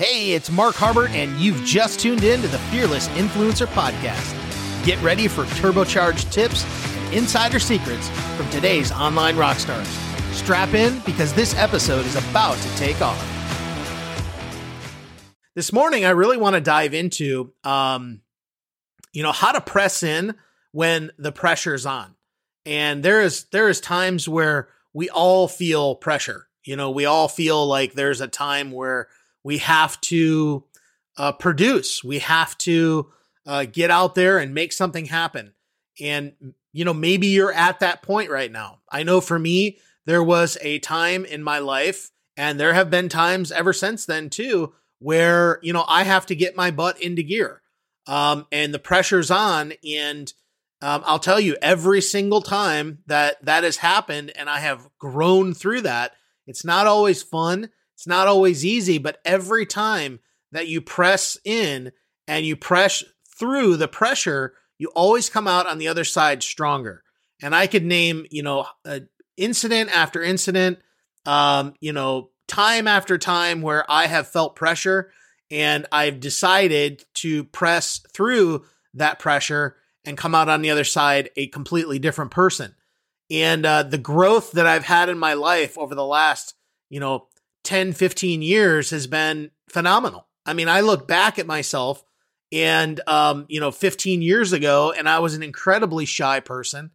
Hey, it's Mark Harbert, and you've just tuned in to the Fearless Influencer Podcast. Get ready for turbocharged tips and insider secrets from today's online rock stars. Strap in because this episode is about to take off. This morning, I really want to dive into, um, you know, how to press in when the pressure's on. And there is there is times where we all feel pressure. You know, we all feel like there's a time where we have to uh, produce. We have to uh, get out there and make something happen. And, you know, maybe you're at that point right now. I know for me, there was a time in my life, and there have been times ever since then too, where, you know, I have to get my butt into gear. Um, and the pressure's on. And um, I'll tell you, every single time that that has happened and I have grown through that, it's not always fun. It's not always easy, but every time that you press in and you press through the pressure, you always come out on the other side stronger. And I could name, you know, incident after incident, um, you know, time after time where I have felt pressure and I've decided to press through that pressure and come out on the other side a completely different person. And uh, the growth that I've had in my life over the last, you know, 10, 15 years has been phenomenal. I mean, I look back at myself and, um, you know, 15 years ago, and I was an incredibly shy person.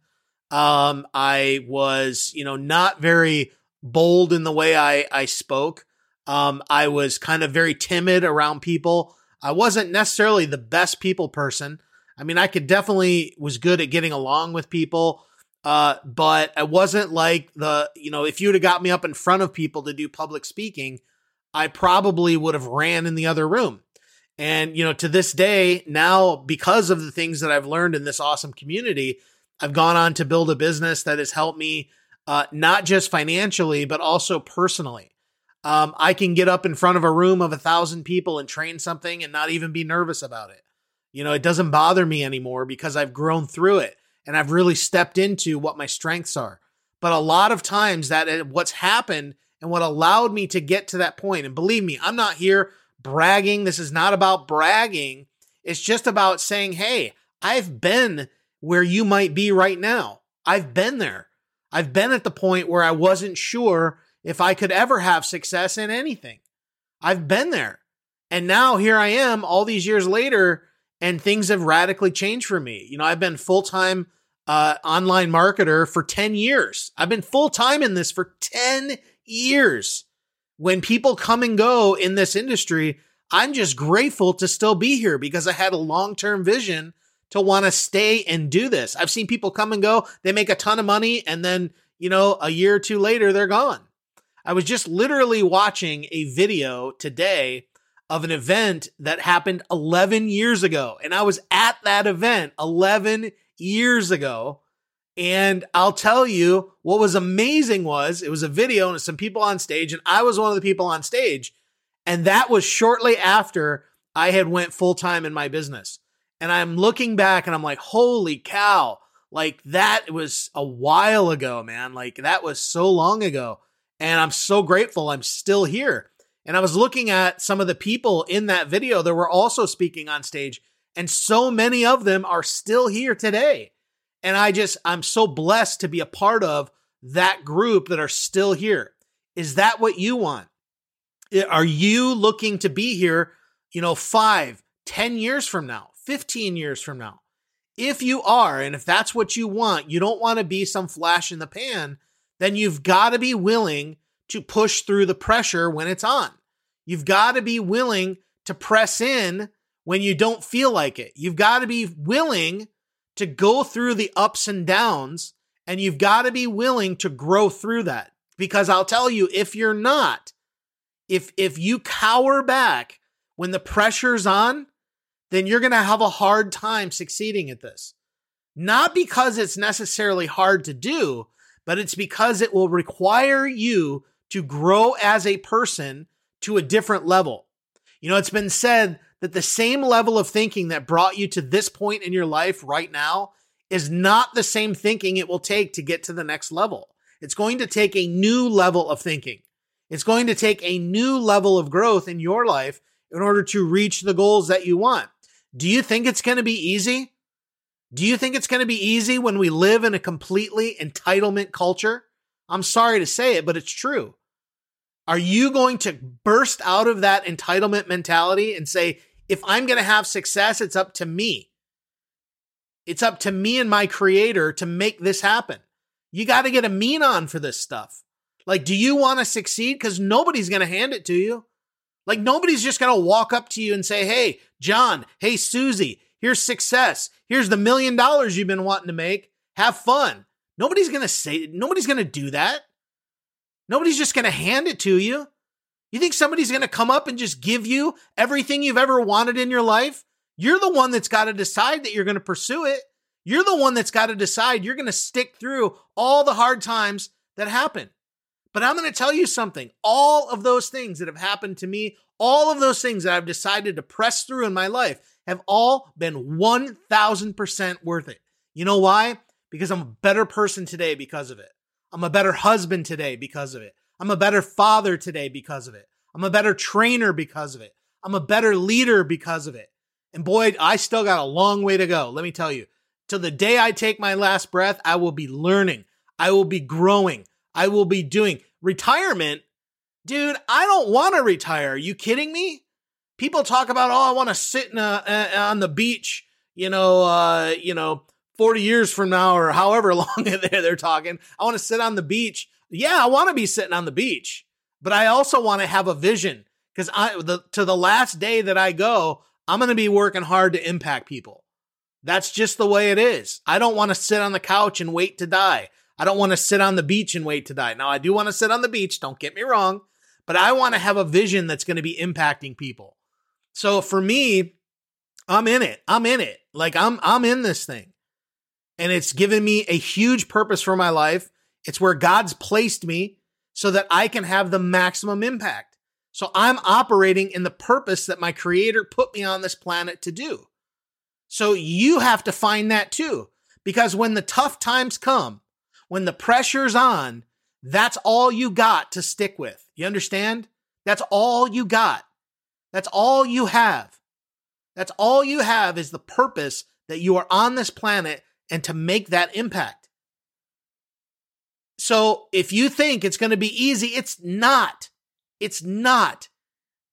Um, I was, you know, not very bold in the way I, I spoke. Um, I was kind of very timid around people. I wasn't necessarily the best people person. I mean, I could definitely was good at getting along with people. Uh, but I wasn't like the, you know, if you would have got me up in front of people to do public speaking, I probably would have ran in the other room. And, you know, to this day, now because of the things that I've learned in this awesome community, I've gone on to build a business that has helped me uh, not just financially, but also personally. Um, I can get up in front of a room of a thousand people and train something and not even be nervous about it. You know, it doesn't bother me anymore because I've grown through it and I've really stepped into what my strengths are. But a lot of times that uh, what's happened and what allowed me to get to that point, and believe me, I'm not here bragging. This is not about bragging. It's just about saying, hey, I've been where you might be right now. I've been there. I've been at the point where I wasn't sure if I could ever have success in anything. I've been there. And now here I am all these years later, and things have radically changed for me. You know, I've been full time uh, online marketer for 10 years. I've been full time in this for 10 years. When people come and go in this industry, I'm just grateful to still be here because I had a long term vision to want to stay and do this. I've seen people come and go, they make a ton of money, and then, you know, a year or two later, they're gone. I was just literally watching a video today of an event that happened 11 years ago. And I was at that event 11 years ago. And I'll tell you what was amazing was it was a video and some people on stage and I was one of the people on stage. And that was shortly after I had went full time in my business. And I'm looking back and I'm like, holy cow. Like that was a while ago, man. Like that was so long ago. And I'm so grateful I'm still here. And I was looking at some of the people in that video that were also speaking on stage, and so many of them are still here today. And I just, I'm so blessed to be a part of that group that are still here. Is that what you want? Are you looking to be here, you know, five, ten years from now, 15 years from now? If you are, and if that's what you want, you don't want to be some flash in the pan, then you've got to be willing to push through the pressure when it's on. You've got to be willing to press in when you don't feel like it. You've got to be willing to go through the ups and downs and you've got to be willing to grow through that. Because I'll tell you, if you're not, if if you cower back when the pressure's on, then you're going to have a hard time succeeding at this. Not because it's necessarily hard to do, but it's because it will require you to grow as a person to a different level. You know, it's been said that the same level of thinking that brought you to this point in your life right now is not the same thinking it will take to get to the next level. It's going to take a new level of thinking. It's going to take a new level of growth in your life in order to reach the goals that you want. Do you think it's going to be easy? Do you think it's going to be easy when we live in a completely entitlement culture? I'm sorry to say it, but it's true. Are you going to burst out of that entitlement mentality and say, if I'm going to have success, it's up to me? It's up to me and my creator to make this happen. You got to get a mean on for this stuff. Like, do you want to succeed? Because nobody's going to hand it to you. Like, nobody's just going to walk up to you and say, Hey, John, hey, Susie, here's success. Here's the million dollars you've been wanting to make. Have fun. Nobody's going to say, nobody's going to do that. Nobody's just going to hand it to you. You think somebody's going to come up and just give you everything you've ever wanted in your life? You're the one that's got to decide that you're going to pursue it. You're the one that's got to decide you're going to stick through all the hard times that happen. But I'm going to tell you something. All of those things that have happened to me, all of those things that I've decided to press through in my life have all been 1000% worth it. You know why? Because I'm a better person today because of it. I'm a better husband today because of it. I'm a better father today because of it. I'm a better trainer because of it. I'm a better leader because of it. And boy, I still got a long way to go. Let me tell you, till the day I take my last breath, I will be learning. I will be growing. I will be doing retirement. Dude, I don't want to retire. Are you kidding me? People talk about, oh, I want to sit in a, uh, on the beach, you know, uh, you know, 40 years from now or however long they're talking. I want to sit on the beach. Yeah, I want to be sitting on the beach, but I also want to have a vision because I the to the last day that I go, I'm going to be working hard to impact people. That's just the way it is. I don't want to sit on the couch and wait to die. I don't want to sit on the beach and wait to die. Now, I do want to sit on the beach, don't get me wrong, but I want to have a vision that's going to be impacting people. So for me, I'm in it. I'm in it. Like I'm I'm in this thing and it's given me a huge purpose for my life. It's where God's placed me so that I can have the maximum impact. So I'm operating in the purpose that my creator put me on this planet to do. So you have to find that too. Because when the tough times come, when the pressure's on, that's all you got to stick with. You understand? That's all you got. That's all you have. That's all you have is the purpose that you are on this planet and to make that impact. So if you think it's going to be easy, it's not. It's not.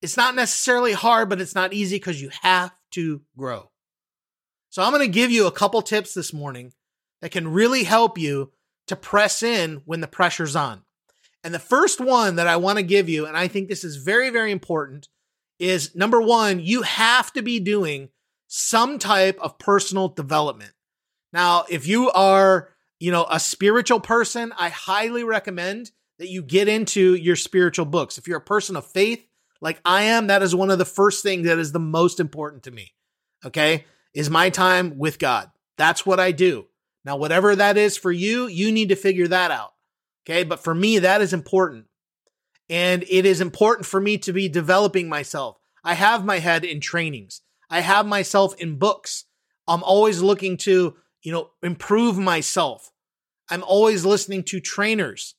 It's not necessarily hard, but it's not easy because you have to grow. So I'm going to give you a couple tips this morning that can really help you to press in when the pressure's on. And the first one that I want to give you, and I think this is very, very important, is number one, you have to be doing some type of personal development. Now, if you are, you know, a spiritual person, I highly recommend that you get into your spiritual books. If you're a person of faith, like I am, that is one of the first things that is the most important to me. Okay. Is my time with God. That's what I do. Now, whatever that is for you, you need to figure that out. Okay. But for me, that is important. And it is important for me to be developing myself. I have my head in trainings. I have myself in books. I'm always looking to you know, improve myself. I'm always listening to trainers.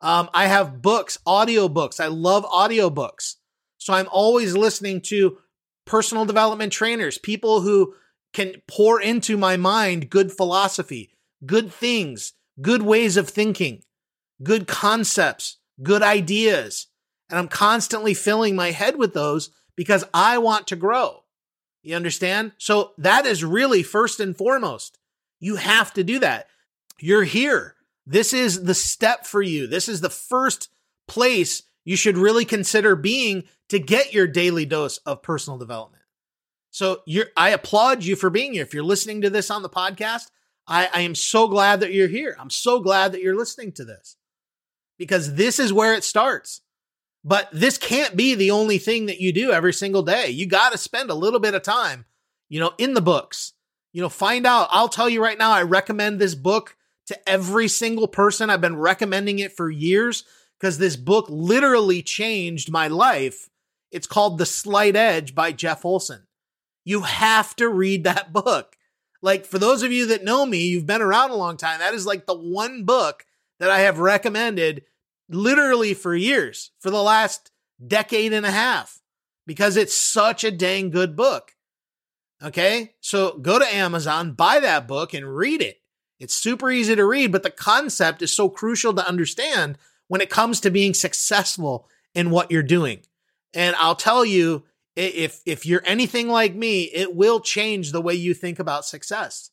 Um, I have books, audio books. I love audio books. So I'm always listening to personal development trainers, people who can pour into my mind good philosophy, good things, good ways of thinking, good concepts, good ideas. And I'm constantly filling my head with those because I want to grow. You understand? So that is really first and foremost. You have to do that. You're here. This is the step for you. This is the first place you should really consider being to get your daily dose of personal development. So you're, I applaud you for being here. If you're listening to this on the podcast, I, I am so glad that you're here. I'm so glad that you're listening to this because this is where it starts. But this can't be the only thing that you do every single day. You got to spend a little bit of time, you know, in the books, you know, find out. I'll tell you right now, I recommend this book to every single person. I've been recommending it for years because this book literally changed my life. It's called The Slight Edge by Jeff Olson. You have to read that book. Like, for those of you that know me, you've been around a long time. That is like the one book that I have recommended literally for years, for the last decade and a half. because it's such a dang good book. Okay. So go to Amazon, buy that book and read it. It's super easy to read, but the concept is so crucial to understand when it comes to being successful in what you're doing. And I'll tell you, if, if you're anything like me, it will change the way you think about success.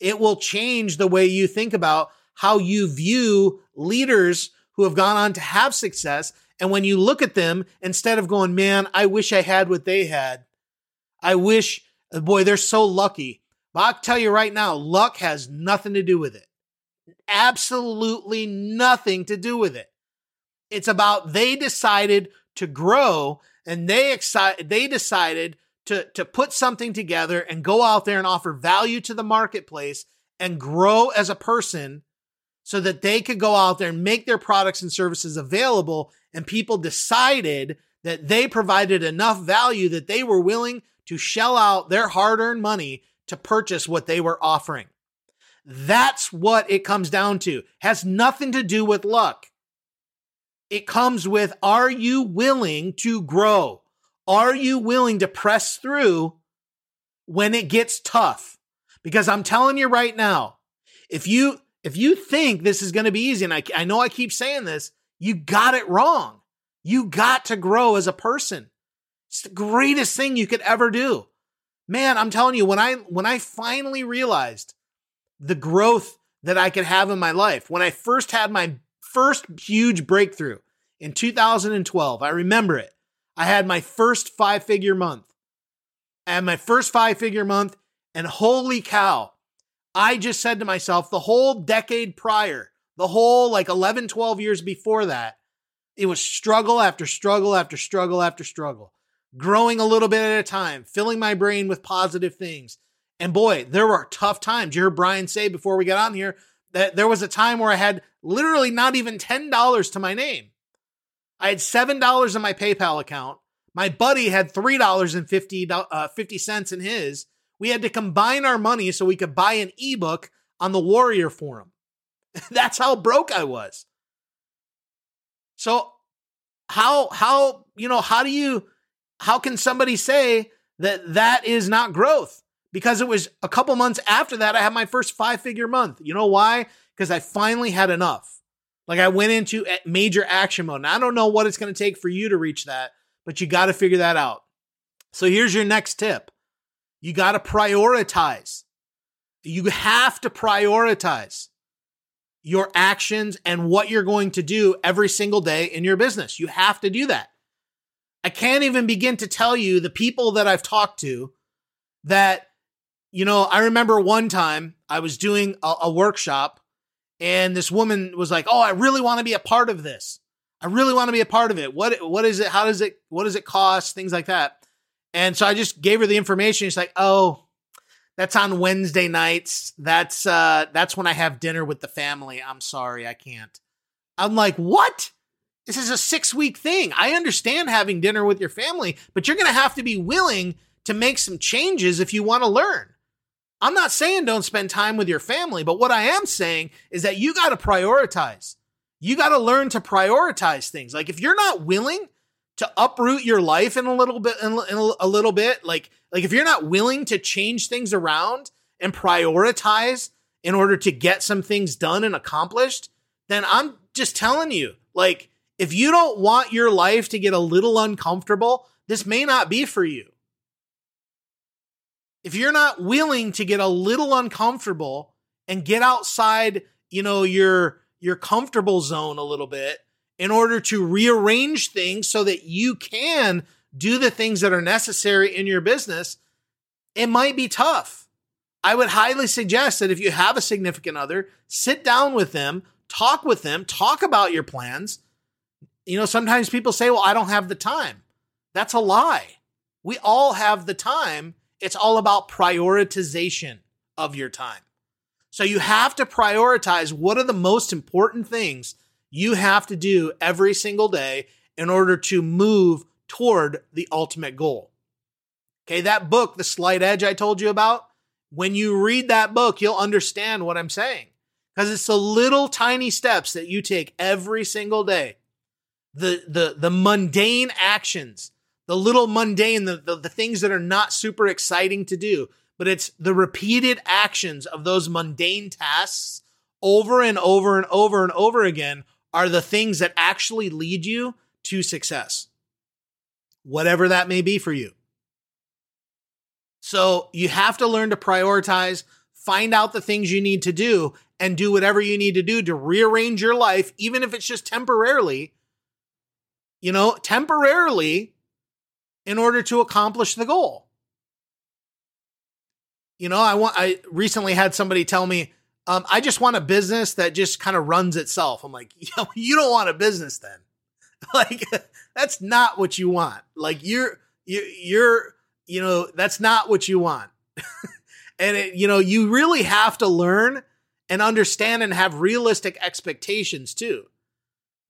It will change the way you think about how you view leaders who have gone on to have success. And when you look at them, instead of going, man, I wish I had what they had. I wish, boy, they're so lucky. But I'll tell you right now, luck has nothing to do with it. Absolutely nothing to do with it. It's about they decided to grow and they exci- they decided to, to put something together and go out there and offer value to the marketplace and grow as a person so that they could go out there and make their products and services available. And people decided that they provided enough value that they were willing to shell out their hard earned money to purchase what they were offering. That's what it comes down to. Has nothing to do with luck. It comes with are you willing to grow? Are you willing to press through when it gets tough? Because I'm telling you right now, if you if you think this is going to be easy, and I, I know I keep saying this, you got it wrong. You got to grow as a person. It's the greatest thing you could ever do. Man, I'm telling you, when I when I finally realized the growth that I could have in my life, when I first had my first huge breakthrough in 2012, I remember it. I had my first five figure month. I had my first five figure month, and holy cow, I just said to myself the whole decade prior, the whole like 11, 12 years before that, it was struggle after struggle after struggle after struggle, growing a little bit at a time, filling my brain with positive things. And boy, there were tough times. You heard Brian say before we got on here that there was a time where I had literally not even $10 to my name. I had $7 in my PayPal account. My buddy had $3.50 uh, 50 cents in his. We had to combine our money so we could buy an ebook on the Warrior Forum. That's how broke I was. So how how you know how do you how can somebody say that that is not growth? Because it was a couple months after that I had my first five figure month. You know why? Because I finally had enough. Like I went into major action mode. And I don't know what it's going to take for you to reach that, but you got to figure that out. So here's your next tip. You got to prioritize. You have to prioritize your actions and what you're going to do every single day in your business. You have to do that. I can't even begin to tell you the people that I've talked to that, you know, I remember one time I was doing a, a workshop and this woman was like, "Oh, I really want to be a part of this. I really want to be a part of it. What what is it? How does it what does it cost? Things like that." And so I just gave her the information. She's like, "Oh, that's on Wednesday nights. That's uh that's when I have dinner with the family. I'm sorry, I can't." I'm like, "What?" This is a 6-week thing. I understand having dinner with your family, but you're going to have to be willing to make some changes if you want to learn. I'm not saying don't spend time with your family, but what I am saying is that you got to prioritize. You got to learn to prioritize things. Like if you're not willing to uproot your life in a little bit, in a little bit, like like if you're not willing to change things around and prioritize in order to get some things done and accomplished, then I'm just telling you, like if you don't want your life to get a little uncomfortable, this may not be for you if you're not willing to get a little uncomfortable and get outside, you know, your your comfortable zone a little bit in order to rearrange things so that you can do the things that are necessary in your business, it might be tough. I would highly suggest that if you have a significant other, sit down with them, talk with them, talk about your plans. You know, sometimes people say, well, I don't have the time. That's a lie. We all have the time it's all about prioritization of your time. So you have to prioritize what are the most important things you have to do every single day in order to move toward the ultimate goal. Okay, that book, The Slight Edge, I told you about, when you read that book, you'll understand what I'm saying. Because it's the little tiny steps that you take every single day, the, the, the mundane actions the little mundane, the, the, the things that are not super exciting to do, but it's the repeated actions of those mundane tasks over and over and over and over again are the things that actually lead you to success, whatever that may be for you. So you have to learn to prioritize, find out the things you need to do, and do whatever you need to do to rearrange your life, even if it's just temporarily, you know, temporarily in order to accomplish the goal. You know, I want I recently had somebody tell me, um, I just want a business that just kind of runs itself. I'm like, you don't want a business then. like that's not what you want. Like you're you you're you know, that's not what you want. and it, you know, you really have to learn and understand and have realistic expectations too.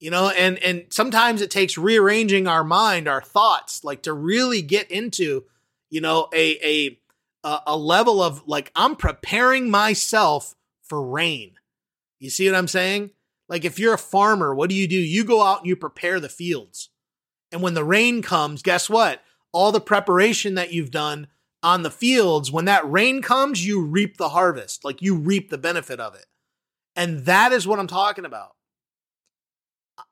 You know, and and sometimes it takes rearranging our mind, our thoughts, like to really get into, you know, a a a level of like I'm preparing myself for rain. You see what I'm saying? Like if you're a farmer, what do you do? You go out and you prepare the fields. And when the rain comes, guess what? all the preparation that you've done on the fields, when that rain comes, you reap the harvest. Like you reap the benefit of it. And that is what I'm talking about.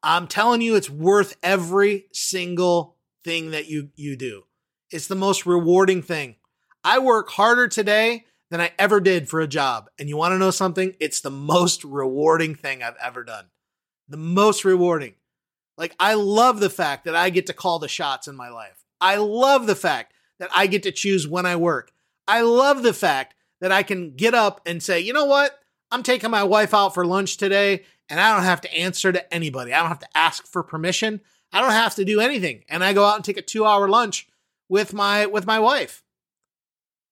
I'm telling you, it's worth every single thing that you, you do. It's the most rewarding thing. I work harder today than I ever did for a job. And you want to know something? It's the most rewarding thing I've ever done. The most rewarding. Like, I love the fact that I get to call the shots in my life. I love the fact that I get to choose when I work. I love the fact that I can get up and say, you know what? I'm taking my wife out for lunch today and I don't have to answer to anybody. I don't have to ask for permission. I don't have to do anything. And I go out and take a 2-hour lunch with my with my wife.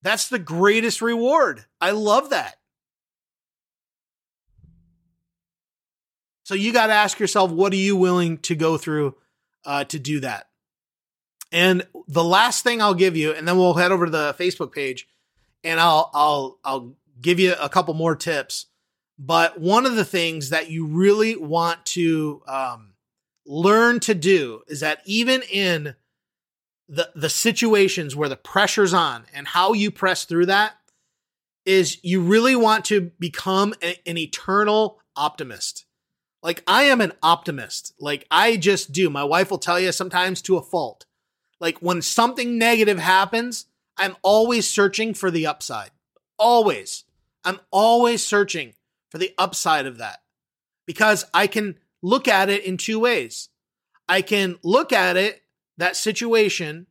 That's the greatest reward. I love that. So you got to ask yourself, what are you willing to go through uh, to do that? And the last thing I'll give you, and then we'll head over to the Facebook page, and I'll I'll I'll give you a couple more tips. But one of the things that you really want to um, learn to do is that even in the the situations where the pressure's on and how you press through that is you really want to become a, an eternal optimist. Like I am an optimist. Like I just do. My wife will tell you sometimes to a fault. Like when something negative happens, I'm always searching for the upside. Always. I'm always searching for the upside of that because I can look at it in two ways. I can look at it, that situation,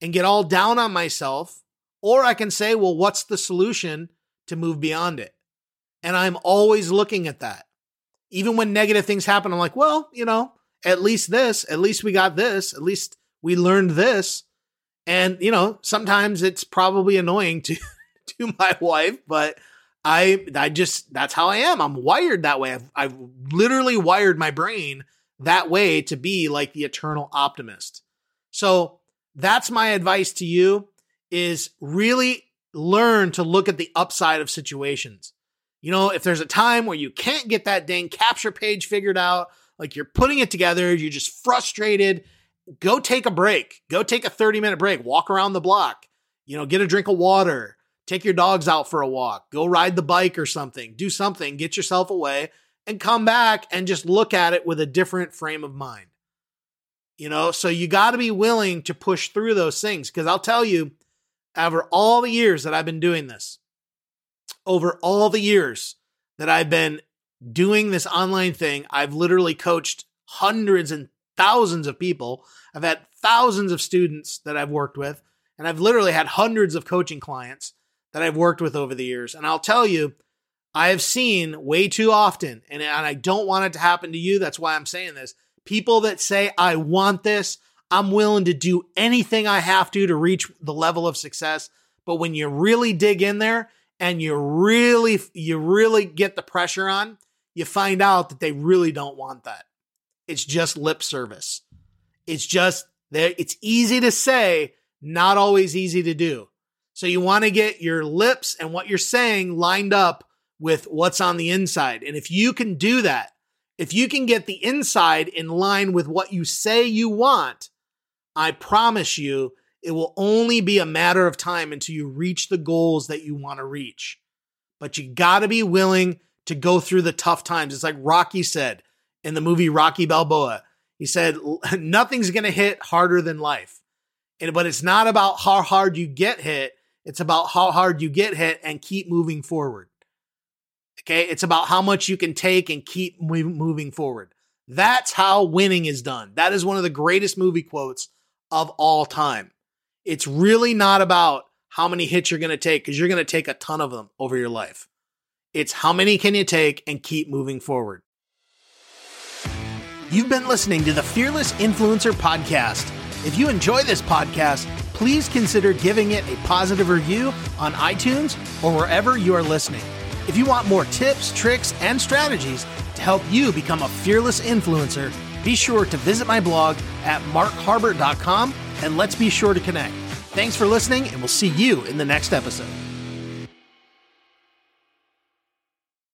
and get all down on myself, or I can say, well, what's the solution to move beyond it? And I'm always looking at that. Even when negative things happen, I'm like, well, you know, at least this, at least we got this, at least we learned this. And, you know, sometimes it's probably annoying to, to my wife, but I, I just, that's how I am. I'm wired that way. I've, I've literally wired my brain that way to be like the eternal optimist. So that's my advice to you is really learn to look at the upside of situations. You know, if there's a time where you can't get that dang capture page figured out, like you're putting it together, you're just frustrated go take a break. Go take a 30 minute break. Walk around the block. You know, get a drink of water. Take your dogs out for a walk. Go ride the bike or something. Do something. Get yourself away and come back and just look at it with a different frame of mind. You know, so you got to be willing to push through those things because I'll tell you, over all the years that I've been doing this, over all the years that I've been doing this online thing, I've literally coached hundreds and thousands of people. I've had thousands of students that I've worked with, and I've literally had hundreds of coaching clients that I've worked with over the years. And I'll tell you, I have seen way too often, and, I don't want it to happen to you. That's why I'm saying this. People that say, I want this, I'm willing to do anything I have to to reach the level of success. But when you really dig in there and you really, you really get the pressure on, you find out that they really don't want that. It's just lip service. It's just there. It's easy to say, not always easy to do. So you want to get your lips and what you're saying lined up with what's on the inside. And if you can do that, if you can get the inside in line with what you say you want, I promise you, it will only be a matter of time until you reach the goals that you want to reach. But you got to be willing to go through the tough times. It's like Rocky said in the movie Rocky Balboa. He said, nothing's going to hit harder than life. And, but it's not about how hard you get hit. It's about how hard you get hit and keep moving forward. Okay. It's about how much you can take and keep moving forward. That's how winning is done. That is one of the greatest movie quotes of all time. It's really not about how many hits you're going to take because you're going to take a ton of them over your life. It's how many can you take and keep moving forward. You've been listening to the Fearless Influencer Podcast. If you enjoy this podcast, please consider giving it a positive review on iTunes or wherever you are listening. If you want more tips, tricks, and strategies to help you become a fearless influencer, be sure to visit my blog at markharbert.com and let's be sure to connect. Thanks for listening, and we'll see you in the next episode.